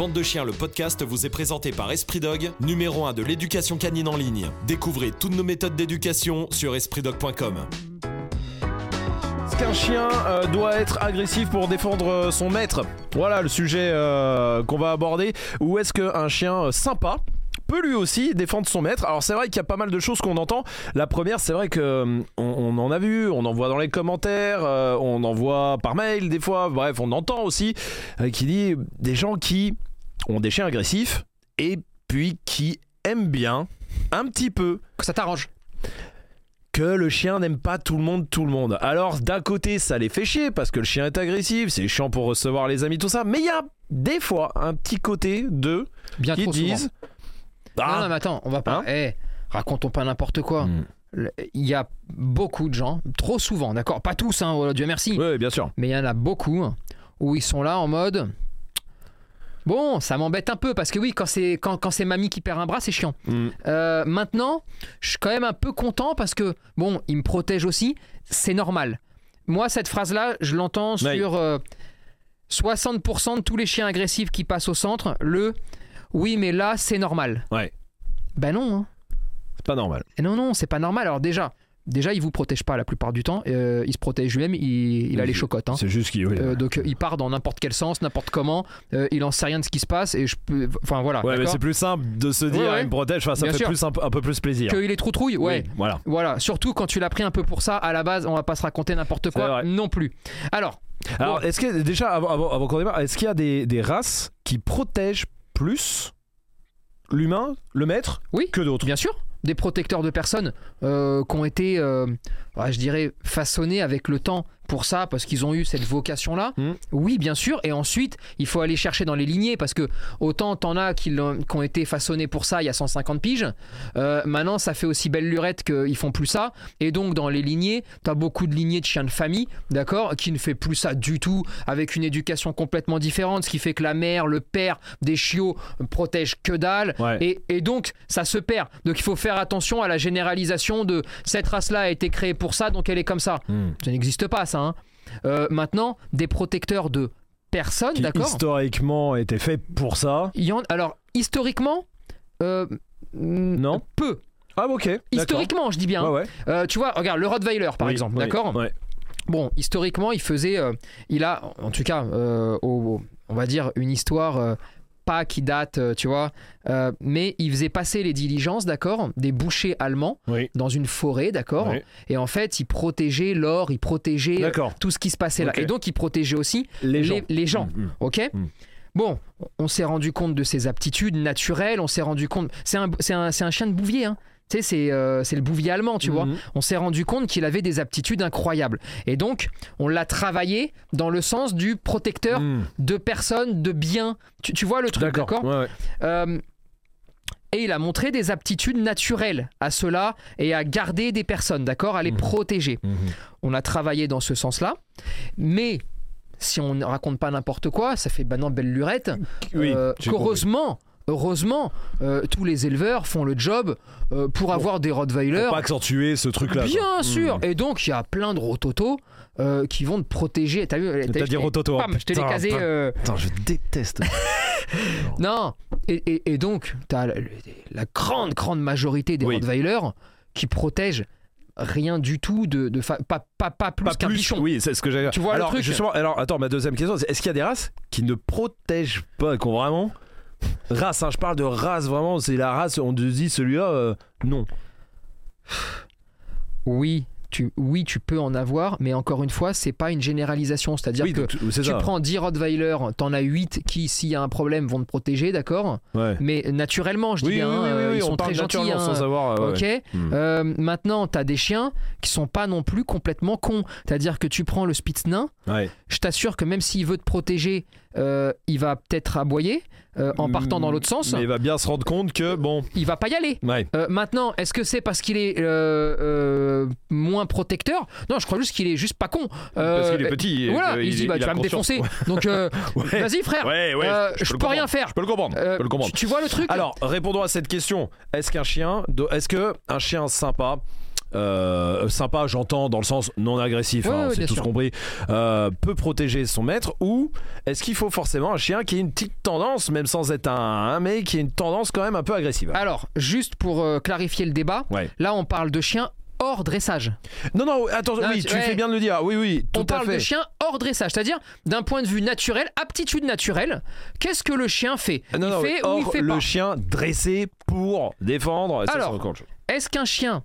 Bande de chiens, le podcast vous est présenté par Esprit Dog, numéro 1 de l'éducation canine en ligne. Découvrez toutes nos méthodes d'éducation sur espritdog.com. Est-ce qu'un chien euh, doit être agressif pour défendre euh, son maître? Voilà le sujet euh, qu'on va aborder. Ou est-ce qu'un chien sympa peut lui aussi défendre son maître? Alors c'est vrai qu'il y a pas mal de choses qu'on entend. La première, c'est vrai que on, en a vu, on en voit dans les commentaires, on en voit par mail des fois. Bref, on entend aussi qui dit des gens qui ont des chiens agressifs et puis qui aiment bien un petit peu Que ça t'arrange. que le chien n'aime pas tout le monde, tout le monde. Alors d'un côté, ça les fait chier parce que le chien est agressif, c'est chiant pour recevoir les amis, tout ça. Mais il y a des fois un petit côté d'eux Bien qui trop disent Ah, non, mais attends, on va pas. Hein Eh, racontons pas n'importe quoi. Hmm. Il y a beaucoup de gens, trop souvent, d'accord Pas tous, hein, oh, Dieu merci. Oui, bien sûr. Mais il y en a beaucoup hein, où ils sont là en mode. Bon, ça m'embête un peu parce que oui, quand c'est quand, quand c'est mamie qui perd un bras, c'est chiant. Mm. Euh, maintenant, je suis quand même un peu content parce que bon, il me protège aussi, c'est normal. Moi, cette phrase-là, je l'entends Ouais. sur euh, 60% de tous les chiens agressifs qui passent au centre. Le oui, mais là, c'est normal. Ouais. Ben non. hein. C'est pas normal. Et non, non, c'est pas normal. Alors déjà, déjà, il vous protège pas la plupart du temps. Euh, il se protège lui-même. Il, il a les chocottes. hein. C'est juste qu'il. oui. Euh, donc euh, il part dans n'importe quel sens, n'importe comment. Euh, il en sait rien de ce qui se passe et je peux. Enfin voilà. ouais, mais c'est plus simple de se dire Ouais, il me protège, enfin, ça Bien fait sûr. plus un, peu- un peu plus plaisir. Qu'il est trop trouille, ouais. Oui, voilà. Voilà. Surtout quand tu l'as pris un peu pour ça. À la base, on va pas se raconter n'importe quoi non plus. Alors. Alors, est-ce que déjà, avant, avant, avant qu'on démarre, est-ce qu'il y a des, des races qui protègent plus l'humain, le maître, Oui. que d'autres? bien sûr. Des protecteurs de personnes euh, qui ont été, euh, je dirais, façonnés avec le temps pour ça, parce qu'ils ont eu cette vocation-là. Mhm. Oui, bien sûr. Et ensuite, il faut aller chercher dans les lignées, parce que autant t'en as qui, ont été façonnés pour ça il y a 150 piges. euh, maintenant, ça fait aussi belle lurette qu'ils font plus ça. Et donc, dans les lignées, t'as beaucoup de lignées de chiens de famille, d'accord, qui ne fait plus ça du tout, avec une éducation complètement différente, ce qui fait que la mère, le père des chiots protègent que dalle. Ouais. Et, et donc, ça se perd. Donc, il faut faire attention à la généralisation de cette race-là a été créée pour ça, donc elle est comme ça. Hmm. Ça n'existe pas, ça. Hein. Euh, maintenant, des protecteurs de personnes, Qui d'accord historiquement étaient faits pour ça Il y en- Alors, historiquement, euh, Non. Peu. Ah, ok. d'accord. Historiquement, je dis bien. Ouais, ouais. Euh, tu vois, regarde, le Rottweiler, par Oui, exemple, oui, d'accord ouais. Bon, historiquement, il faisait. euh, il a, en tout cas, euh, au- on va dire, une histoire. euh, pas qui date, euh, tu vois, euh, mais il faisait passer les diligences, d'accord, des bouchers allemands Oui. dans une forêt, d'accord, Oui. et en fait, il protégeait l'or, il protégeait tout ce qui se passait là, et donc il protégeait aussi Les gens. les, les gens, Mm, mm. ok Mm. Bon, on s'est rendu compte de ses aptitudes naturelles, on s'est rendu compte. C'est un, un, c'est un chien de bouvier, hein. Tu sais, c'est euh, c'est le bouvier allemand, tu vois. Mhm. On s'est rendu compte qu'il avait des aptitudes incroyables. Et donc, on l'a travaillé dans le sens du protecteur Mm. de personnes, de biens. Tu, tu vois le truc, d'accord Ouais, ouais. Euh, et il a montré des aptitudes naturelles à cela et à garder des personnes, d'accord À les Mhm. protéger. Mhm. On a travaillé dans ce sens-là. Mais si on ne raconte pas n'importe quoi, ça fait maintenant belle lurette. Oui, euh, j'ai qu'heureusement, heureusement, euh, tous les éleveurs font le job euh, pour avoir des Rottweilers. Pour pas accentuer ce truc-là. Bien quoi. sûr. Mm. Et donc, il y a plein de rototos euh, qui vont te protéger. T'as vu T'as dit rototo. Pam, je te l'ai casé. putain. euh, Putain, je déteste. Non. Et, et- et donc, t'as la, la grande, grande majorité des Oui. Rottweilers qui protègent rien du tout de, de fa- pas, pas, pas plus pas qu'un bichon. Oui, c'est ce que j'allais Tu vois le alors, truc? justement, alors attends, ma deuxième question, c'est est-ce qu'il y a des races qui ne protègent pas, qui ont vraiment race, hein, je parle de race vraiment, c'est la race, on te dit celui-là, euh, non. Oui, tu, oui, tu peux en avoir, mais encore une fois, c'est pas une généralisation. C'est-à-dire Oui, que tu ça. prends 10 Rottweiler, t'en as 8 qui, s'il y a un problème, vont te protéger, d'accord? Ouais. Mais naturellement, je dis Oui, bien, oui, hein, oui, ils on sont très gentils. hein. sans savoir. ouais, Ok. ouais. Hmm. Euh, maintenant, t'as des chiens qui sont pas non plus complètement cons. C'est-à-dire que tu prends le Spitz nain, Ouais. je t'assure que même s'il veut te protéger, euh, il va peut-être aboyer euh, en partant dans l'autre sens. Mais il va bien se rendre compte que, bon, Il va pas y aller. ouais. Euh, maintenant, est-ce que c'est parce qu'il est moins protecteur? Non, je crois juste qu'il est juste pas con. Parce qu'il est petit. et Voilà, il, se dit bah, il tu vas me défoncer. Donc Ouais. vas-y frère. Ouais, ouais, je, je peux rien faire. Je peux le comprendre. Je peux le comprendre. tu, tu vois le truc? Alors, répondons à cette question. Est-ce qu'un chien, est-ce que un chien sympa euh, sympa, j'entends dans le sens non agressif, Ouais, hein, ouais, c'est tout compris, euh, peut protéger son maître ou est-ce qu'il faut forcément un chien qui ait une petite tendance, même sans être un, un mec, qui ait une tendance quand même un peu agressive? Alors, juste pour euh, clarifier le débat, Ouais. là on parle de chiens hors dressage. Non, non, attends, Non, oui, tu- ouais. fais bien de le dire, oui, oui, tout on à parle fait. de chiens hors dressage, c'est-à-dire d'un point de vue naturel, aptitude naturelle. Qu'est-ce que le chien fait? Non, Il non, fait ou il fait le pas? chien dressé pour défendre. Alors. Est-ce qu'un chien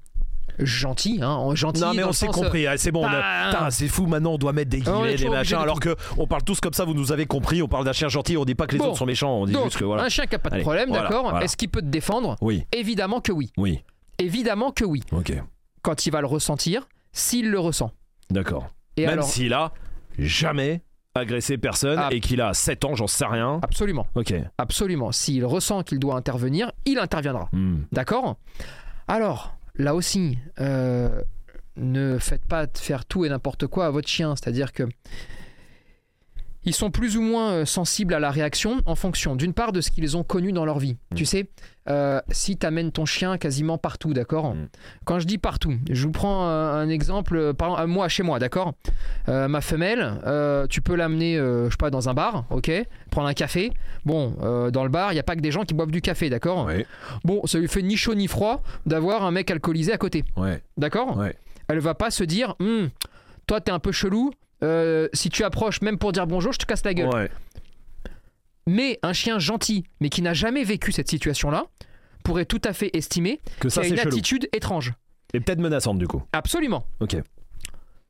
gentil, hein, gentil Non mais on s'est euh, compris, ah, c'est bon, on a- bah, c'est fou maintenant on doit mettre des est guillemets, des toujours obligé machins, alors que on parle tous comme ça, vous nous avez compris, on parle d'un chien gentil, on dit pas que les Bon. autres sont méchants, on dit Donc, juste que voilà. un chien qui a pas de Allez, problème, voilà, d'accord voilà. Est-ce qu'il peut te défendre? Oui, Évidemment que oui. oui, Évidemment que oui. ok, Quand il va le ressentir, s'il le ressent. d'accord. Et Même alors, s'il a jamais agressé personne Ah. et qu'il a 7 ans, j'en sais rien. absolument, Ok. absolument. S'il ressent qu'il doit intervenir, il interviendra. Hmm. D'accord? Alors, là aussi, euh, ne faites pas faire tout et n'importe quoi à votre chien. C'est-à-dire que ils sont plus ou moins euh, sensibles à la réaction en fonction, d'une part, de ce qu'ils ont connu dans leur vie. Mm. Tu sais, euh, si tu amènes ton chien quasiment partout, d'accord Mm. Quand je dis partout, je vous prends un, un exemple, euh, par exemple, moi, chez moi, d'accord Euh, Ma femelle, euh, tu peux l'amener, je sais pas, dans un bar, ok Prendre un café. Bon, dans le bar, il n'y a pas que des gens qui boivent du café, d'accord Ouais, Bon, ça lui fait ni chaud ni froid d'avoir un mec alcoolisé à côté. ouais, D'accord ouais. Elle va pas se dire Hum, Toi, t'es un peu chelou. Euh, si tu approches, même pour dire bonjour, je te casse la gueule. Ouais. Mais un chien gentil, mais qui n'a jamais vécu cette situation-là, pourrait tout à fait estimer Que ça qu'il a c'est une chelou. attitude étrange. Et peut-être menaçante du coup. Absolument. Ok.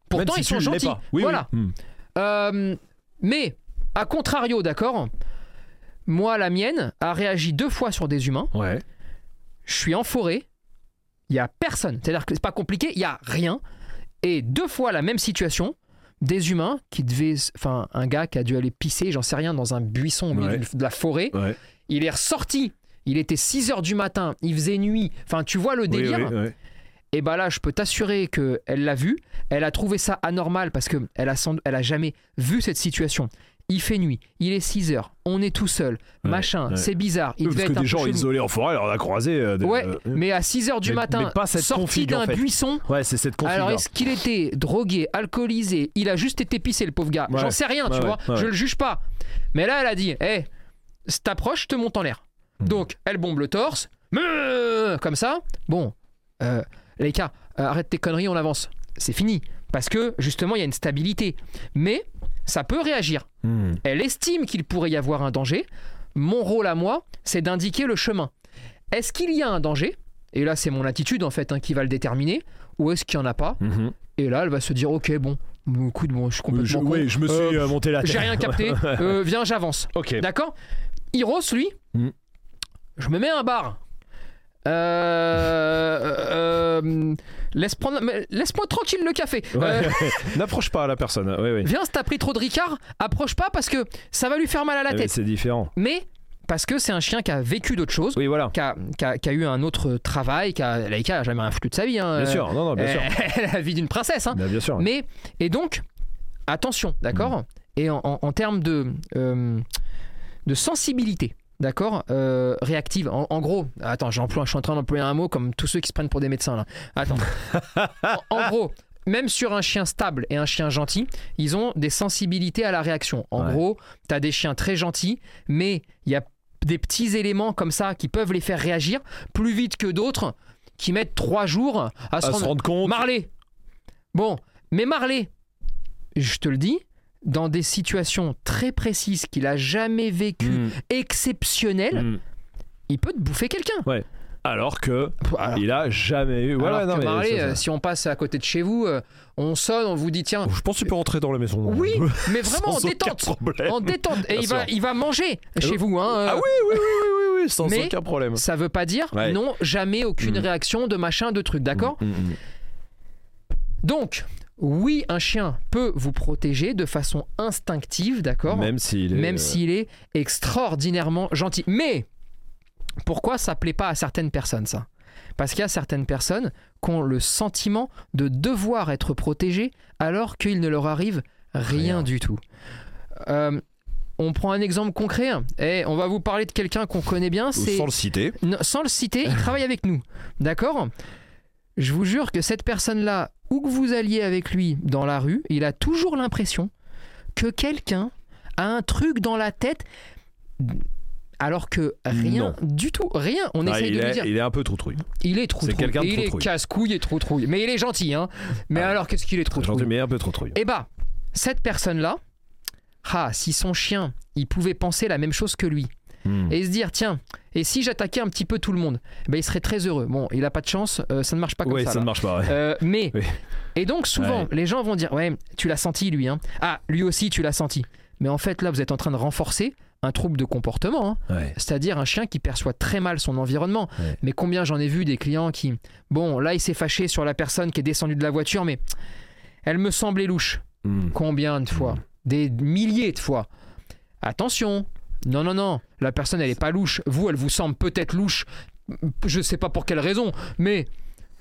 Pourtant, Même si ils tu sont gentils. pas. Oui, voilà. oui. Hmm. Euh, mais, à contrario, d'accord Moi, la mienne a réagi deux fois sur des humains. Ouais. je suis en forêt, il y a personne. C'est-à-dire que c'est pas compliqué, il y a rien. Et deux fois la même situation, des humains qui devaient, enfin un gars qui a dû aller pisser, j'en sais rien, dans un buisson au milieu Ouais. de la forêt. Ouais. Il est ressorti. Il était 6 heures du matin, il faisait nuit. Enfin, tu vois le Oui, délire. oui. Et bah là, je peux t'assurer que elle l'a vu. Elle a trouvé ça anormal parce que elle a, sans- elle a jamais vu cette situation. Il fait nuit, il est 6 heures, on est tout seul, Ouais, machin, ouais. c'est bizarre. Il Oui, Parce que être des gens isolés en forêt, alors on a croisé. euh, des- Ouais, euh, mais à 6h du Mais- matin, mais pas cette sorti en d'un fait. buisson. Ouais, c'est cette config. Alors est-ce qu'il était drogué, alcoolisé? Il a juste été pissé, le pauvre gars. Ouais. J'en sais rien, tu vois. Je le juge pas. Mais là, elle a dit Hé, si t'approches, je te monte en l'air. Hmm. Donc, elle bombe le torse. Comme ça. Bon, euh, les gars, arrête tes conneries, on avance. C'est fini. Parce que, justement, il y a une stabilité. Mais ça peut réagir. Hmm. Elle estime qu'il pourrait y avoir un danger. Mon rôle à moi, c'est d'indiquer le chemin. Est-ce qu'il y a un danger? Et là, c'est mon attitude en fait hein, qui va le déterminer. Ou est-ce qu'il n'y en a pas? Mhm. Et là, elle va se dire Ok, bon, écoute, bon, je suis je, complètement con. oui, je me suis Euh, euh, monté la tête. J'ai rien capté. Euh, viens, j'avance. ok. D'accord? Hiros, lui, Mm. je me mets un bar. Euh, euh, laisse prendre, laisse-moi tranquille le café. Ouais. Euh, N'approche pas la personne. Oui, oui. viens, si t'as pris trop de Ricard, approche pas parce que ça va lui faire mal à la Eh, tête. C'est différent. Mais parce que c'est un chien qui a vécu d'autres choses, Oui, voilà. qui, a, qui a- qui a eu un autre travail, qui a, a jamais rien foutu de sa vie. hein. Bien sûr. Non, non, bien sûr. La vie d'une princesse. hein. Bah, bien sûr. Mais, et donc, attention, d'accord Et en, en- en termes de, euh, de sensibilité, d'accord euh, Réactive. En, en gros, attends, j'emploie, je suis en train d'employer un mot comme tous ceux qui se prennent pour des médecins là. Attends. en, en gros. Même sur un chien stable et un chien gentil, ils ont des sensibilités à la réaction. En Ouais. gros, tu as des chiens très gentils, mais il y a des petits éléments comme ça qui peuvent les faire réagir plus vite que d'autres qui mettent trois jours à se à se rendre rendre compte. Marley. Bon, mais Marley, je te le dis, dans des situations très précises qu'il a jamais vécues, Hmm. exceptionnelles, Hmm. il peut te bouffer quelqu'un. Alors que Alors, il a jamais eu. alors non, que mais Marley, ça, ça- euh, si on passe à côté de chez vous, euh, on sonne, on vous dit tiens. Je pense que tu peux rentrer dans la maison. Oui, mais vraiment en détente. En détente. Et Bien il va, il va manger chez vous. Hein, euh, Ah oui, oui, oui, oui, oui, oui, sans Mais- aucun problème. Ça veut pas dire Ouais. non, jamais aucune Mm. réaction de machin, de truc, d'accord Hmm, hmm, Donc, oui, un chien peut vous protéger de façon instinctive, d'accord Même s'il est. même euh, s'il est extraordinairement gentil. Mais pourquoi ça plaît pas à certaines personnes ça? Parce qu'il y a certaines personnes qui ont le sentiment de devoir être protégées alors qu'il ne leur arrive rien, Rien. du tout. Euh, on prend un exemple concret. Et on va vous parler de quelqu'un qu'on connaît bien. C'est Sans le citer. non, sans le citer, il travaille avec nous. D'accord? Je vous jure que cette personne-là, où que vous alliez avec lui dans la rue, il a toujours l'impression que quelqu'un a un truc dans la tête. Alors que rien du tout, rien. On Ah, essaye il, de lui est, dire. il est un peu trop trouille. Il est trop c'est quelqu'un de Il est troutrouille. casse-couille et trop trouille. Mais il est gentil, hein. Mais Ah. alors, qu'est-ce qu'il est trop Gentil, mais un peu trop trouille. Eh bah, cette personne-là, ah, si son chien, il pouvait penser la même chose que lui Hmm. et se dire, tiens, et si j'attaquais un petit peu tout le monde, eh ben, il serait très heureux. Bon, il a pas de chance, euh, ça ne marche pas comme Ouais, ça. ça, ne marche pas. ouais. Euh, mais Oui. et donc souvent Ouais. les gens vont dire ouais tu l'as senti lui hein ah lui aussi tu l'as senti mais en fait là vous êtes en train de renforcer un trouble de comportement hein. Ouais. c'est-à-dire un chien qui perçoit très mal son environnement Ouais. mais combien j'en ai vu des clients qui bon là il s'est fâché sur la personne qui est descendue de la voiture mais elle me semblait louche Hmm. combien de fois? Des milliers de fois attention non non non la personne elle est pas louche. Vous elle vous semble peut-être louche. Je sais pas pour quelle raison mais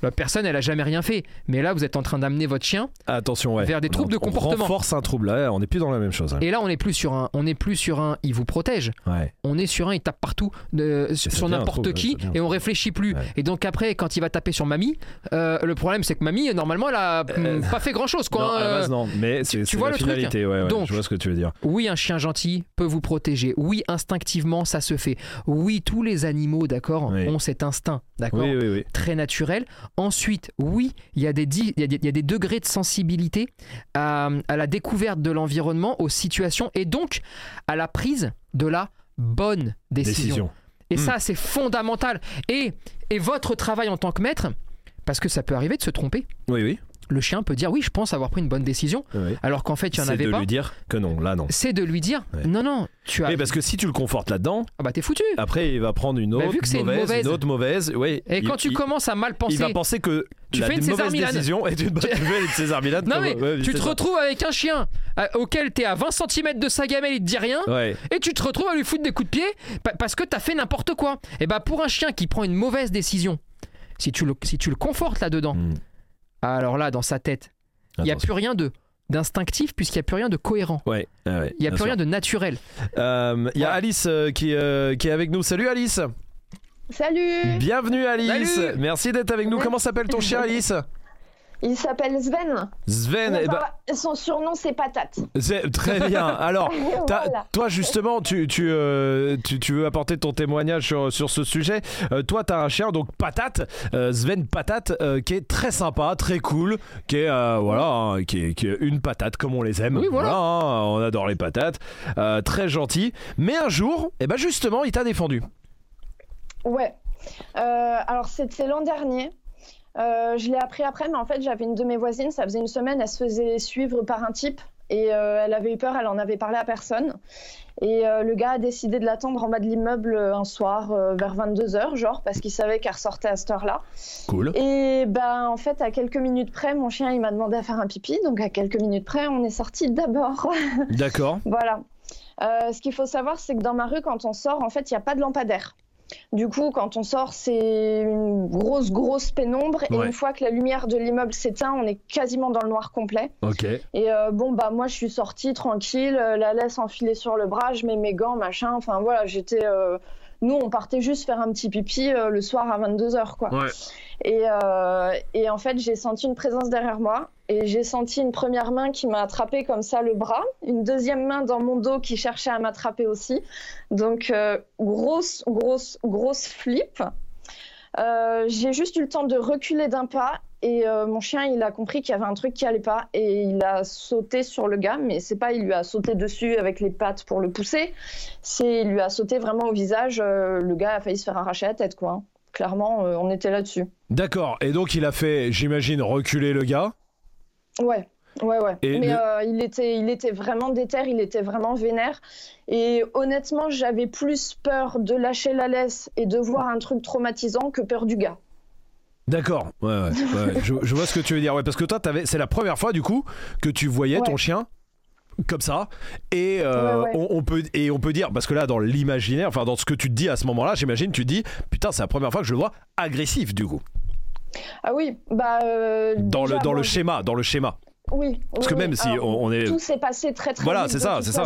la personne elle a jamais rien fait mais là vous êtes en train d'amener votre chien Attention, ouais. Vers des troubles de On comportement. renforce un trouble. Là, on n'est plus dans la même chose. hein. et là on n'est plus sur un on n'est plus sur un il vous protège Ouais. on est sur un il tape partout euh, sur n'importe qui et on réfléchit plus Ouais. et donc après quand il va taper sur mamie euh, le problème c'est que mamie normalement elle a Euh, hum, pas fait grand chose quoi non, hein, à la base, non. Mais c'est tu c'est vois la le truc finalité. ouais, ouais, Donc- je vois ce que tu veux dire. Oui, un chien gentil peut vous protéger. Oui, instinctivement, ça se fait. Oui, tous les animaux, d'accord, Oui. ont cet instinct, d'accord, Oui, oui, oui. très naturel. Ensuite, oui, il y, a des il y a des- il y a des degrés de sensibilité à, à la découverte de l'environnement, aux situations et donc à la prise de la bonne décision. Décision. Et Hmm. ça, c'est fondamental. Et, et votre travail en tant que maître, parce que ça peut arriver de se tromper. Oui, oui. Le chien peut dire oui, je pense avoir pris une bonne décision, oui, alors qu'en fait, il n'y en C'est avait de pas. lui dire que non, là, non. C'est de lui dire non, non, tu as. Oui, parce que si tu le confortes là-dedans, Ah bah t'es foutu. après il va prendre une Bah, autre vu que c'est une mauvaise, mauvaise- autre mauvaise. Oui. Et il- quand tu il- commences à mal penser, il va penser que Tu fais une César mauvaise Millan. décision bonne tu fais une César Millan. non mais ouais, tu c'est te ça. retrouves avec un chien euh, auquel t'es à 20 cm de sa gamelle, il te dit rien, Ouais. et tu te retrouves à lui foutre des coups de pied pa- parce que t'as fait n'importe quoi. Et bah pour un chien qui prend une mauvaise décision, si tu le, si tu le confortes là-dedans, Hmm. Alors là dans sa tête, il n'y a plus rien de d'instinctif puisqu'il n'y a plus rien de cohérent. Ouais, ah ouais, Il n'y a plus sûr. rien de naturel. Euh, Il y a Ouais. Alice euh, qui, euh, qui est avec nous. Salut Alice. Salut Bienvenue Alice. Salut. Merci d'être avec nous. Comment s'appelle ton chien Alice? Il s'appelle Sven. Sven. Eh ben, bah, Son surnom c'est Patate. très bien. Alors, Voilà. toi justement, tu, tu, euh, tu, tu veux apporter ton témoignage sur, sur ce sujet. Euh, toi, tu as un chien, donc Patate, euh, Sven Patate, euh, qui est très sympa, très cool, qui est, euh, voilà, hein, qui, est, qui est une patate comme on les aime. Oui, voilà. hein, on adore les patates. Euh, très gentil. Mais un jour, eh ben justement, il t'a défendu. Ouais. Euh, alors c'était l'an dernier. Euh, je l'ai appris après, mais en fait j'avais une de mes voisines, ça faisait une semaine, elle se faisait suivre par un type et euh, elle avait eu peur, elle en avait parlé à personne. Et euh, le gars a décidé de l'attendre en bas de l'immeuble un soir vers 22h, genre, parce qu'il savait qu'elle ressortait à cette heure-là. Cool. Et ben en fait, à quelques minutes près, mon chien il m'a demandé à faire un pipi, donc à quelques minutes près, on est sorti d'abord. D'accord. Voilà. Ce qu'il faut savoir, c'est que dans ma rue, quand on sort, en fait, il n'y a pas de lampadaire. Du coup, quand on sort, c'est une grosse, grosse pénombre. Et une fois que la lumière de l'immeuble s'éteint, on est quasiment dans le noir complet. Et euh, bon, bah moi, je suis sortie tranquille, euh, la laisse enfilée sur le bras, je mets mes gants, machin. Enfin voilà, j'étais. euh, Nous, on partait juste faire un petit pipi euh, le soir à 22h, quoi. Ouais. Et, et en fait, j'ai senti une présence derrière moi. Et j'ai senti une première main qui m'a attrapé comme ça le bras, une deuxième main dans mon dos qui cherchait à m'attraper aussi. Donc, euh, grosse, grosse, grosse flip. Euh, j'ai juste eu le temps de reculer d'un pas et euh, mon chien il a compris qu'il y avait un truc qui allait pas et il a sauté sur le gars mais c'est pas il lui a sauté dessus avec les pattes pour le pousser c'est il lui a sauté vraiment au visage le gars a failli se faire arracher la tête quoi clairement on était là-dessus D'accord. Et donc, il a fait, j'imagine, reculer le gars. Ouais ouais ouais Et mais le- euh, il était il était vraiment déter il était vraiment vénère et honnêtement j'avais plus peur de lâcher la laisse et de voir un truc traumatisant que peur du gars D'accord. Ouais, ouais. ouais. je, je vois ce que tu veux dire. Ouais, parce que toi, t'avais- c'est la première fois, du coup, que tu voyais ton chien comme ça et euh, Ouais, ouais. On, on peut et on peut dire parce que là dans l'imaginaire enfin dans ce que tu te dis à ce moment-là j'imagine tu te dis putain c'est la première fois que je le vois agressif du coup ah oui bah euh, dans déjà, le dans moi, le schéma dans le schéma Oui. Parce que même oui. si Alors, on, on est. Tout s'est passé très très Voilà, c'est ça, c'est ça.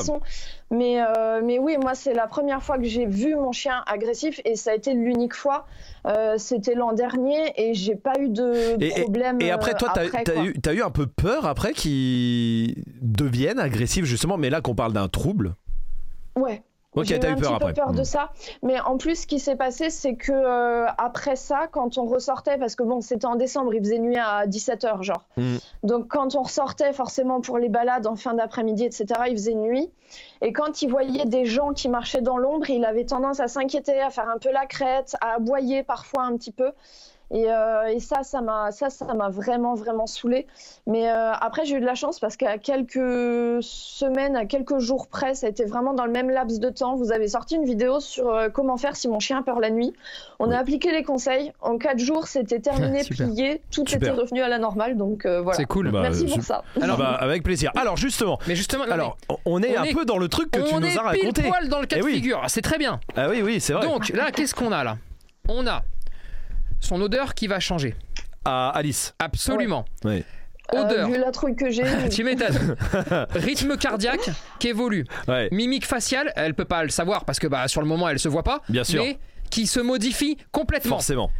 Mais, euh, mais oui, moi, c'est la première fois que j'ai vu mon chien agressif et ça a été l'unique fois. Euh, C'était l'an dernier et j'ai pas eu de Et- problème. Et après, toi, t'as eu, eu un peu peur après qu'ils deviennent agressifs, justement, mais là qu'on parle d'un trouble? Ouais. Ok, J'ai eu t'as un eu peur petit après. peu peur de Mm. ça, mais en plus, ce qui s'est passé, c'est que euh, après ça, quand on ressortait, parce que bon, c'était en décembre, il faisait nuit à 17h, genre. Mm. Donc, quand on ressortait forcément pour les balades en fin d'après-midi, etc., il faisait nuit. Et quand il voyait des gens qui marchaient dans l'ombre, il avait tendance à s'inquiéter, à faire un peu la crête, à aboyer parfois un petit peu. Et, euh, et ça, ça m'a, ça, ça m'a vraiment, vraiment saoulé. Mais euh, après, j'ai eu de la chance parce qu'à quelques semaines, à quelques jours près, ça a été vraiment dans le même laps de temps. Vous avez sorti une vidéo sur euh, comment faire si mon chien a peur la nuit. On Oui. a appliqué les conseils. En quatre jours, c'était terminé, plié, tout Super. était revenu à la normale. Donc euh, voilà. C'est cool. Bah, Merci pour je- ça. Ah bah, avec plaisir. Alors, justement, Mais justement, non, alors, on est on un est- peu dans le truc que mais tu on nous est as pile raconté. poil dans le cas Eh de oui. figure. C'est très bien. Ah oui, oui, c'est vrai. Donc là, qu'est-ce qu'on a là? On a son odeur qui va changer. À Alice. Absolument. Oui. Euh, Odeur. vu la trouille que j'ai, tu m'étonnes. Rythme cardiaque qui évolue. Ouais, Mimique faciale, elle peut pas le savoir parce que bah, sur le moment elle se voit pas. Bien sûr. Mais qui se modifie complètement. forcément.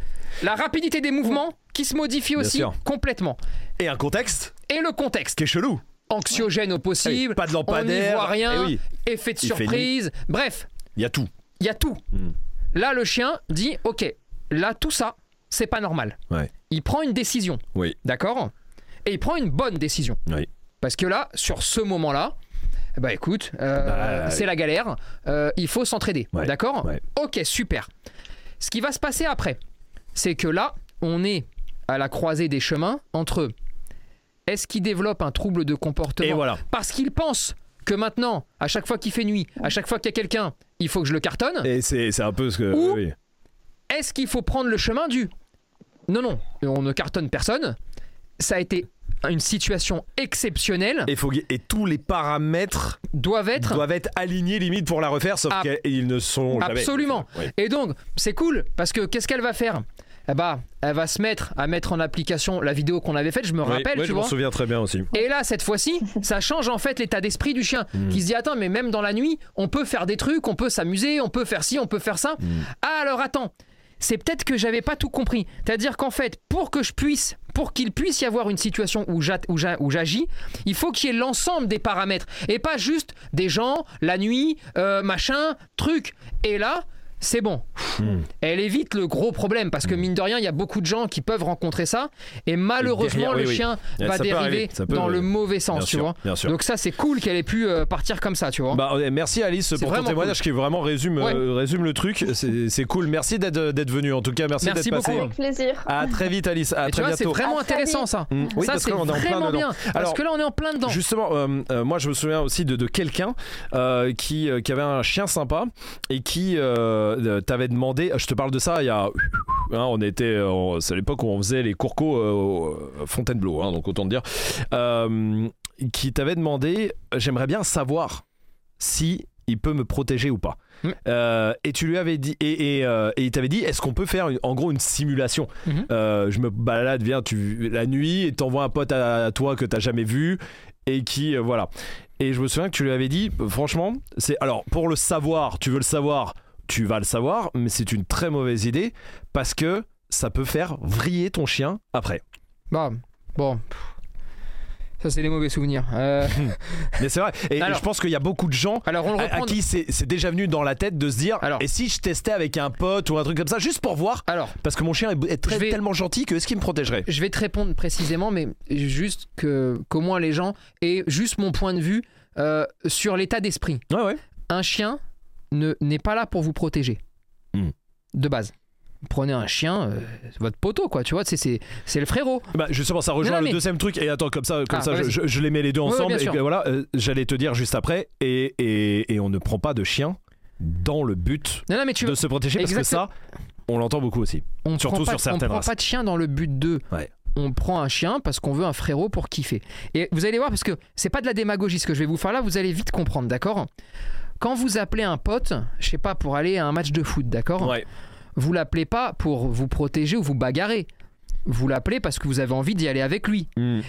La rapidité des mouvements qui se modifie Bien aussi sûr. complètement. Et un contexte Et le contexte. qui est chelou. Anxiogène au possible. Eh, Pas de on n'y lampadaire. voit rien. Eh oui, Effet de Il surprise. Bref, il y a tout. il y a tout. Hmm. Là, le chien dit Ok, là, tout ça, c'est pas normal. Ouais. Il prend une décision. Oui. D'accord? Et il prend une bonne décision. Oui. Parce que là, sur ce moment-là, bah écoute, euh, Bah, c'est la galère. Euh, il faut s'entraider. Ouais. D'accord? Ouais. Ok, super. Ce qui va se passer après, c'est que là, on est à la croisée des chemins entre est-ce qu'il développe un trouble de comportement voilà. parce qu'il pense que maintenant, à chaque fois qu'il fait nuit, à chaque fois qu'il y a quelqu'un, il faut que je le cartonne? Et c'est c'est un peu ce que. Ou- oui. Est-ce qu'il faut prendre le chemin du Non, non, on ne cartonne personne. Ça a été une situation exceptionnelle, Et, faut, et tous les paramètres doivent être. doivent être alignés limite pour la refaire, sauf Ah, qu'ils ne sont jamais. Absolument. Oui. Et donc, c'est cool parce que qu'est-ce qu'elle va faire? Eh bah, elle va se mettre à mettre en application la vidéo qu'on avait faite, je me Oui, rappelle, oui, tu je m'en souviens très bien aussi. Et là, cette fois-ci, ça change en fait l'état d'esprit du chien Mm. qui se dit Attends, mais même dans la nuit, on peut faire des trucs, on peut s'amuser, on peut faire ci, on peut faire ça. Mm. Ah, alors attends, c'est peut-être que j'avais pas tout compris. C'est-à-dire qu'en fait, pour que je puisse, pour qu'il puisse y avoir une situation où j'a- où j'a- où j'agis, il faut qu'il y ait l'ensemble des paramètres et pas juste des gens, la nuit, euh, machin, truc. Et là, c'est bon. Mm. Elle évite le gros problème parce que mine de rien, il y a beaucoup de gens qui peuvent rencontrer ça et malheureusement, derrière, oui, le oui. chien va dériver peut, dans euh, le mauvais sens, Bien tu sûr, vois. bien sûr. Donc ça, c'est cool qu'elle ait pu euh, partir comme ça, tu vois. Bah, merci Alice pour ton témoignage cool. qui vraiment résume, Ouais. euh, résume le truc. C'est cool. Merci d'être d'être venu en tout cas. Merci, Merci d'être passé. beaucoup. Avec plaisir. À très vite Alice. À Et tu très vois, c'est vraiment À intéressant ça. Mm, oui, ça, parce est en plein vraiment dedans. bien. Parce Alors, que là, on est en plein dedans. Justement, euh, euh, moi je me souviens aussi de, de quelqu'un euh, qui, euh, qui avait un chien sympa et qui euh, euh, t'avait demandé, je te parle de ça il y a... hein, on était, c'est l'époque où on faisait les courcos euh, Fontainebleau, hein, donc autant te dire, euh, qui t'avait demandé, j'aimerais bien savoir si il peut me protéger ou pas. Mm. Euh, et tu lui avais dit et, et, euh, et il t'avait dit est-ce qu'on peut faire une- en gros une simulation? Euh, je me balade viens tu la nuit et t'envoies un pote à, à toi que t'as jamais vu et qui voilà et je me souviens que tu lui avais dit franchement c'est alors pour le savoir tu veux le savoir tu vas le savoir mais c'est une très mauvaise idée parce que ça peut faire vriller ton chien après. Bah, bon. Ça, c'est les mauvais souvenirs. Euh, mais c'est vrai. Et, je pense qu'il y a beaucoup de gens alors, on le à, qui c'est déjà venu dans la tête de se dire Alors- et si je testais avec un pote ou un truc comme ça juste pour voir Alors, parce que mon chien est, très, vais- tellement gentil que est-ce qu'il me protégerait? Je vais te répondre précisément, mais juste que qu'au moins les gens aient juste mon point de vue euh, sur l'état d'esprit. ouais ouais. Un chien ne n'est pas là pour vous protéger. Hmm. De base. Prenez un chien, euh, votre poteau, quoi. Tu vois, c'est- le frérot. Bah justement ça rejoint Non, non, le deuxième truc et attends comme ça comme Ah, ça je, je- les mets les deux ensemble et voilà euh, j'allais te dire juste après et, et, et on ne prend pas de chien dans le but Non, mais tu de se protéger parce que ça on l'entend beaucoup aussi on surtout prend pas, sur certaines on prend races. pas de chien dans le but de. Ouais. On prend un chien parce qu'on veut un frérot pour kiffer. Et vous allez voir, parce que c'est pas de la démagogie ce que je vais vous faire là, vous allez vite comprendre, d'accord? Quand vous appelez un pote, je sais pas, pour aller à un match de foot, d'accord ouais Vous l'appelez pas pour vous protéger ou vous bagarrer. Vous l'appelez parce que vous avez envie d'y aller avec lui. Mm.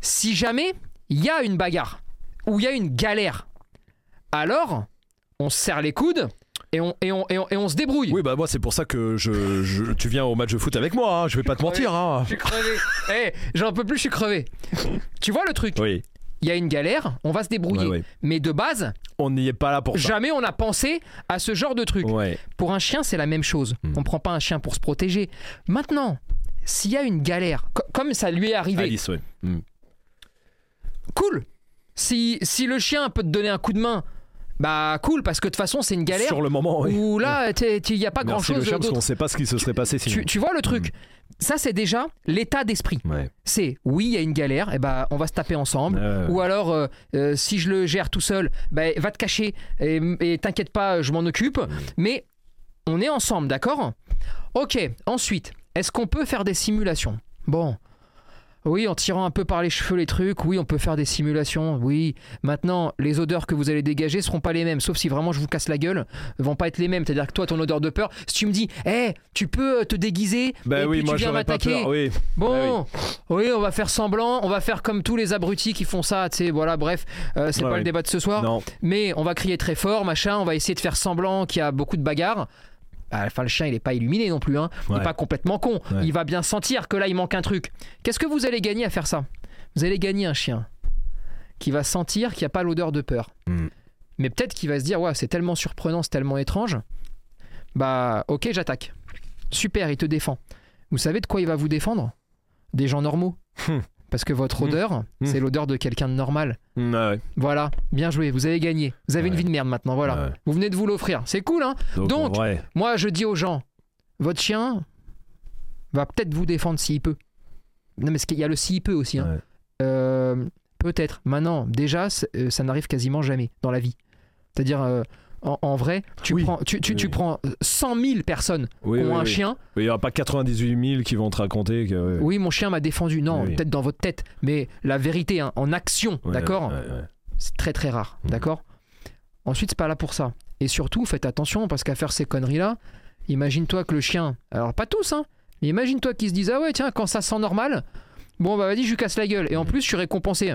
Si jamais il y a une bagarre ou il y a une galère, alors on se serre les coudes et on, et on, et on, et on se débrouille. Oui, bah moi c'est pour ça que je, je- tu viens au match de foot avec moi, hein, je vais pas te mentir. Hein. Je suis crevé. Eh, j'en peux plus, je suis crevé. Tu vois le truc? Oui, Il y a une galère, on va se débrouiller. Ouais, ouais. Mais de base, on n'y est pas là pour ça. jamais on a pensé à ce genre de truc. Ouais. Pour un chien, c'est la même chose. Hmm. On prend pas un chien pour se protéger. Maintenant, s'il y a une galère, co- comme ça lui est arrivé, Alice, ouais. Mm. cool. Si, si le chien peut te donner un coup de main, bah cool, parce que de toute façon, c'est une galère Sur le moment, oui. où là, il n'y a pas grand Merci chose qu'on d'autre. sait pas ce qui se serait passé sinon. Tu, tu vois le truc Ça, c'est déjà l'état d'esprit. Ouais. C'est oui, il y a une galère, et bah on va se taper ensemble. Ou alors, euh, euh, si je le gère tout seul, bah, va te cacher et, et t'inquiète pas, je m'en occupe. Mais on est ensemble, d'accord? Ok, ensuite, est-ce qu'on peut faire des simulations? Bon. Oui, en tirant un peu par les cheveux les trucs, oui, on peut faire des simulations, oui. Maintenant, les odeurs que vous allez dégager seront pas les mêmes, sauf si vraiment je vous casse la gueule, vont pas être les mêmes. C'est-à-dire que toi, ton odeur de peur, si tu me dis, hé, tu peux te déguiser Bah et oui, puis moi tu viens m'attaquer. Oui. Bon, oui, on va faire semblant, on va faire comme tous les abrutis qui font ça, tu sais, voilà, bref, euh, c'est Ouais, pas le débat de ce soir, Non. mais on va crier très fort, machin, on va essayer de faire semblant qu'il y a beaucoup de bagarres. À la fin, le chien, il est pas illuminé non plus, hein. il Ouais. est pas complètement con, Ouais. il va bien sentir que là, il manque un truc. Qu'est-ce que vous allez gagner à faire ça? Vous allez gagner un chien qui va sentir qu'il n'y a pas l'odeur de peur. Hmm. Mais peut-être qu'il va se dire, ouais, c'est tellement surprenant, c'est tellement étrange, bah ok, j'attaque. Super, il te défend. Vous savez de quoi il va vous défendre? Des gens normaux. Parce que votre Hmm. odeur, Hmm. c'est l'odeur de quelqu'un de normal. Mm, ouais. Voilà, bien joué, vous avez gagné. Vous avez une Ouais. vie de merde maintenant, voilà. Ouais. Vous venez de vous l'offrir. C'est cool, hein Donc, Moi, je dis aux gens, votre chien va peut-être vous défendre s'il peut. Non, mais il y a le s'il peut aussi. hein. Euh, peut-être. Maintenant, déjà, euh, ça n'arrive quasiment jamais dans la vie. C'est-à-dire, euh, en, en vrai, tu, Oui. prends, tu, tu- Oui, tu prends 100 000 personnes oui, qui ont un chien. Il y aura pas 98 000 qui vont te raconter que. Oui, mon chien m'a défendu. Non, peut-être dans votre tête. Mais la vérité, hein, en action, Ouais, d'accord ouais, ouais. C'est très très rare, Mhm. d'accord Ensuite, c'est pas là pour ça. Et surtout, faites attention parce qu'à faire ces conneries-là, imagine-toi que le chien, alors pas tous, hein, mais imagine-toi qu'ils se disent Ah ouais, tiens, quand ça sent normal, bon bah vas-y, je lui casse la gueule. Et en plus, je suis récompensé.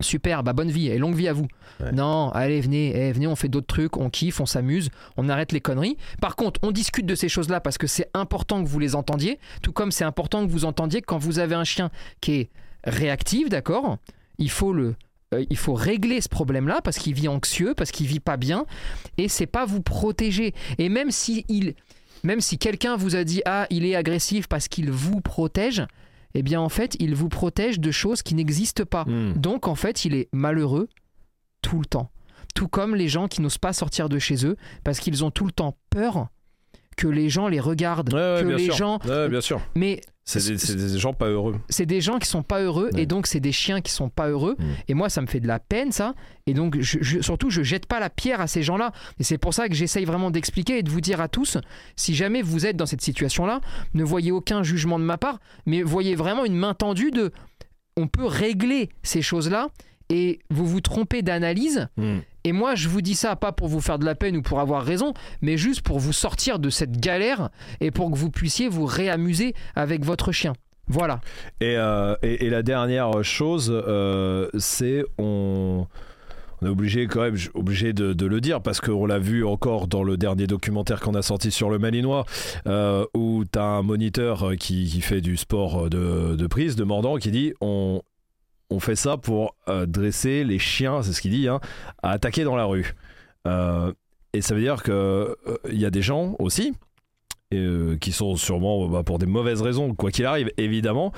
Super, bah bonne vie et longue vie à vous. Ouais. Non, allez, venez, eh, venez, on fait d'autres trucs, on kiffe, on s'amuse, on arrête les conneries. Par contre, on discute de ces choses-là parce que c'est important que vous les entendiez, tout comme c'est important que vous entendiez que quand vous avez un chien qui est réactif, d'accord? Il faut le euh, il faut régler ce problème-là parce qu'il vit anxieux, parce qu'il vit pas bien, et c'est pas vous protéger. Et même si il, même si quelqu'un vous a dit ah il est agressif parce qu'il vous protège, eh bien en fait il vous protège de choses qui n'existent pas. Mm. Donc en fait il est malheureux tout le temps. Tout comme les gens qui n'osent pas sortir de chez eux parce qu'ils ont tout le temps peur que les gens les regardent, Ouais, que bien les sûr. gens. Ouais, bien sûr. Mais C'est des, gens pas heureux. c'est des gens qui sont pas heureux Ouais. et donc c'est des chiens qui sont pas heureux Mm. et moi ça me fait de la peine ça et donc je, je- surtout je jette pas la pierre à ces gens là et c'est pour ça que j'essaye vraiment d'expliquer et de vous dire à tous si jamais vous êtes dans cette situation là ne voyez aucun jugement de ma part mais voyez vraiment une main tendue de on peut régler ces choses là et vous vous trompez d'analyse Mm. et moi, je vous dis ça pas pour vous faire de la peine ou pour avoir raison, mais juste pour vous sortir de cette galère et pour que vous puissiez vous réamuser avec votre chien. Voilà. Et, euh, et, et la dernière chose, euh, c'est on, on est obligé quand même obligé de, de le dire parce qu'on l'a vu encore dans le dernier documentaire qu'on a sorti sur le Malinois euh, où tu as un moniteur qui, qui fait du sport de, de prise, de mordant, qui dit on, on fait ça pour euh, dresser les chiens, c'est ce qu'il dit, hein, à attaquer dans la rue. Euh, et ça veut dire que euh, y a des gens aussi qui sont sûrement bah, pour des mauvaises raisons, quoi qu'il arrive, évidemment,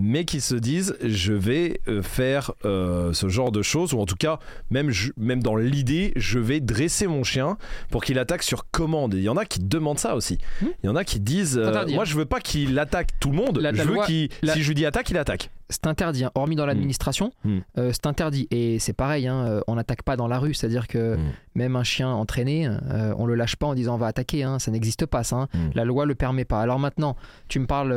mais qui se disent je vais euh, faire euh, ce genre de choses, ou en tout cas, même, je- même dans l'idée, je vais dresser mon chien pour qu'il attaque sur commande. Et il y en a qui demandent ça aussi. Hmm. Il y en a qui disent euh, moi je veux pas qu'il attaque tout le monde, La- je veux loi- qu'il, la- si je lui dis attaque, il attaque. c'est interdit, hein. hormis dans l'administration, Mm. euh, c'est interdit. Et c'est pareil, hein, on n'attaque pas dans la rue, c'est-à-dire que même un chien entraîné, on le lâche pas en disant on va attaquer, hein. ça n'existe pas, ça. La loi le permet pas. Alors maintenant, tu me parles,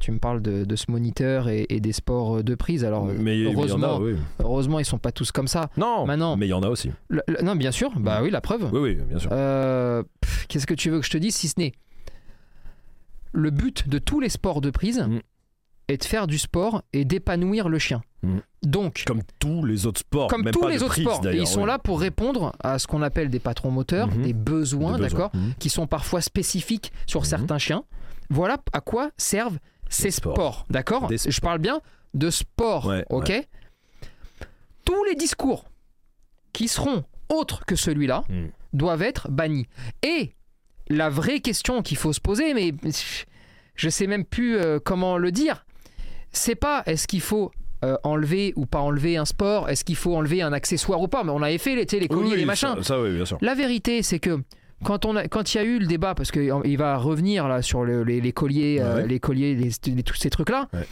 tu me parles de, de ce moniteur et, et des sports de prise. Alors mais, mais il a, heureusement, oui. heureusement, ils sont pas tous comme ça. Non, Maintenant- mais il y en a aussi. Le- le- non, bien sûr, bah oui, la preuve. Oui, oui, bien sûr. Euh, Qu'est-ce que tu veux que je te dise si ce n'est le but de tous les sports de prise, Mm. est de faire du sport et d'épanouir le chien. Mhm. Donc, Comme tous les autres sports. comme même tous pas les de autres prise, sports, ils sont oui. là pour répondre à ce qu'on appelle des patrons moteurs, Mhm. des besoins, Des besoins. d'accord, Mhm. qui sont parfois spécifiques sur Mhm. certains chiens. Voilà à quoi servent ces Les sports. sports, d'accord Des Je parle bien de sport, Ouais, ok Tous les discours qui seront autres que celui-là Mhm. doivent être bannis. Et la vraie question qu'il faut se poser, mais je sais même plus euh, comment le dire, c'est pas est-ce qu'il faut euh, enlever ou pas enlever un sport, est-ce qu'il faut enlever un accessoire ou pas, mais on avait fait les, les colliers, Oui, les ça- machins. Ça, oui, bien sûr. La vérité, c'est que quand on a, quand il y a eu le débat, parce qu'il va revenir là sur le- les, les colliers, euh, les colliers, les- les- tous ces trucs là. Ouais.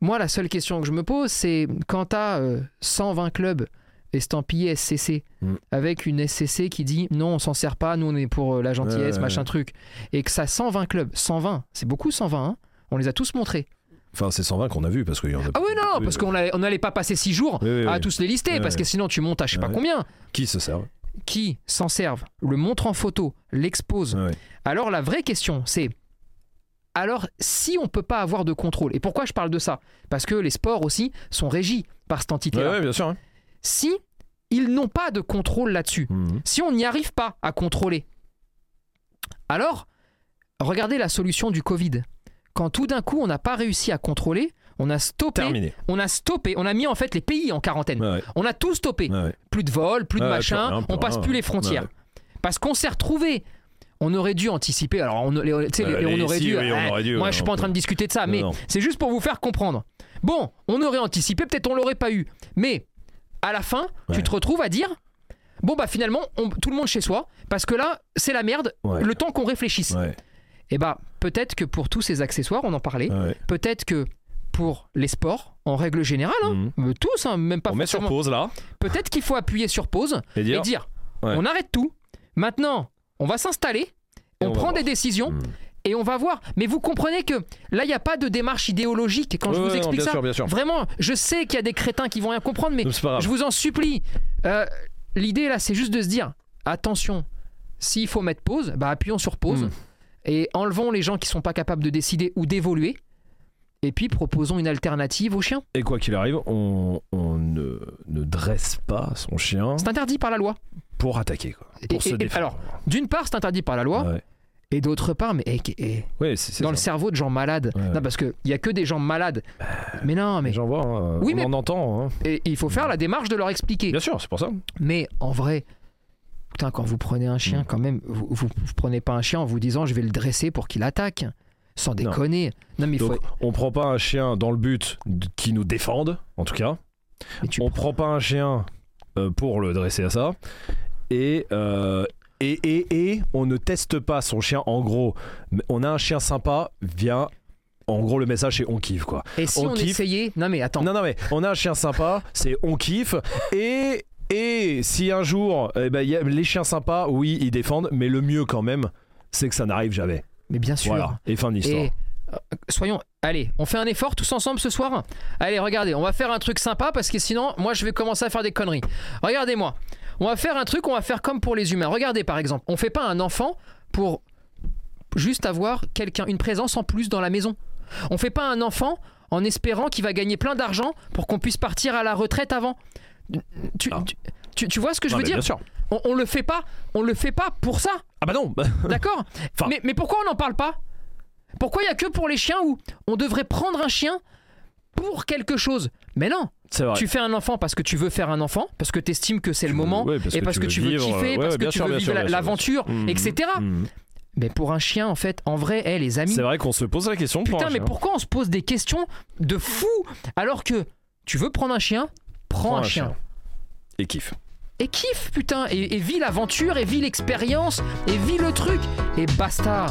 Moi, la seule question que je me pose, c'est quand tu as 120 clubs estampillés SCC, Mm. avec une SCC qui dit non, on s'en sert pas, nous on est pour euh, la gentillesse, machin truc, et que ça 120 clubs, 120, c'est beaucoup 120, hein. on les a tous montrés. Enfin, c'est 120 qu'on a vu parce qu'il y en a. Ah oui, non, parce qu'on allait- on n'allait pas passer 6 jours Oui, oui, à oui. tous les lister, parce que sinon tu montes à je sais pas combien. Qui se sert? Qui s'en servent, le montre en photo, l'expose, Ouais. alors la vraie question, c'est alors si on peut pas avoir de contrôle, et pourquoi je parle de ça? Parce que les sports aussi sont régis par cette entité-là. Ouais, ouais, bien sûr. hein. Si ils n'ont pas de contrôle là-dessus, Mhm. si on n'y arrive pas à contrôler, alors regardez la solution du Covid. Quand tout d'un coup on n'a pas réussi à contrôler, on a stoppé, Terminé. on a stoppé, on a mis en fait les pays en quarantaine. Ouais, ouais. On a tout stoppé. Ouais. Plus de vols, plus de machin, rien, on passe plus les frontières. Parce qu'on s'est retrouvé. On aurait dû anticiper. Alors, on, les- tu sais, Euh, les- on aurait si, dû. oui, on ouais, aurait dû, moi, je suis pas en train de discuter de ça, Non, mais c'est juste pour vous faire comprendre. Bon, on aurait anticipé, peut-être on l'aurait pas eu. Mais à la fin, tu te retrouves à dire bon, bah finalement, on- tout le monde chez soi, parce que là, c'est la merde, Ouais. le temps qu'on réfléchisse. Ouais, Et bah, peut-être que pour tous ces accessoires, on en parlait, ouais. peut-être que pour les sports, en règle générale, hein, Mhm. euh, tous, hein, même pas On met sur pause là peut-être qu'il faut appuyer sur pause et et dire. Ouais. on arrête tout. Maintenant, on va s'installer, on, prend des décisions Mhm. et on va voir. Mais vous comprenez que là, il n'y a pas de démarche idéologique quand je vous non, explique bien ça. sûr, bien sûr. Vraiment, je sais qu'il y a des crétins qui vont rien comprendre, mais je vous en supplie. euh, L'idée là, c'est juste de se dire attention, s'il faut mettre pause, bah appuyons sur pause Mhm. et enlevons les gens qui sont pas capables de décider ou d'évoluer. Et puis proposons une alternative aux chiens. Et quoi qu'il arrive, on, on ne, ne dresse pas son chien C'est interdit par la loi. pour attaquer, quoi. Et- Pour se et- défendre. alors, D'une part, c'est interdit par la loi, Ouais. et d'autre part, mais eh, eh, Ouais, c'est c'est dans le cerveau de gens malades. Ouais, Non, parce qu'il n'y a que des gens malades. mais non, mais j'en vois, hein, Oui, on mais- en entend. hein. et il faut faire la démarche de leur expliquer. Bien sûr, c'est pour ça. Mais en vrai, putain, quand vous prenez un chien, Mm. quand même, vous, vous, vous prenez pas un chien en vous disant je vais le dresser pour qu'il attaque. Sans déconner. Non, mais faut. Donc, on prend pas un chien dans le but qui nous défende, en tout cas. tu- On prend pas un chien euh, pour le dresser à ça. Et, euh, et, et, et on ne teste pas son chien. En gros, on a un chien sympa, viens. En gros, le message, c'est on kiffe, quoi. Et si on on, kiffe. essayait. Non, mais attends. Non, non, mais on a un chien sympa, c'est on kiffe. Et, et si un jour, eh ben, il y a les chiens sympas, oui, ils défendent, mais le mieux quand même, c'est que ça n'arrive jamais. Mais bien sûr. Voilà, et fin de l'histoire. Et euh, soyons, allez, on fait un effort tous ensemble ce soir? Allez, regardez, on va faire un truc sympa parce que sinon, moi, je vais commencer à faire des conneries. Regardez-moi, on va faire un truc, on va faire comme pour les humains. Regardez, par exemple, on fait pas un enfant pour juste avoir quelqu'un, une présence en plus dans la maison. On fait pas un enfant en espérant qu'il va gagner plein d'argent pour qu'on puisse partir à la retraite avant. Tu, tu, tu- tu vois ce que je veux dire? Bien sûr. On, on le fait pas, on le fait pas pour ça. Ah bah non D'accord Enfin- mais, mais pourquoi on n'en parle pas? Pourquoi il y a que pour les chiens où on devrait prendre un chien pour quelque chose? Mais non, vrai. tu fais un enfant parce que tu veux faire un enfant, parce que tu estimes que c'est le moment, Ouais, parce et parce que, tu veux vivre, kiffer, ouais, parce ouais, que tu sûr, veux vivre l'aventure. Mhm. etc. Mhm. Mais pour un chien, en fait, en vrai, eh, les amis, C'est vrai qu'on se pose la question. pour putain, un mais chien. pourquoi on se pose des questions de fou alors que tu veux prendre un chien Prends, Prends un, un chien. chien. Et kiffe. Et kiffe, putain, et, et vis l'aventure, et vis l'expérience, et vis le truc, et basta.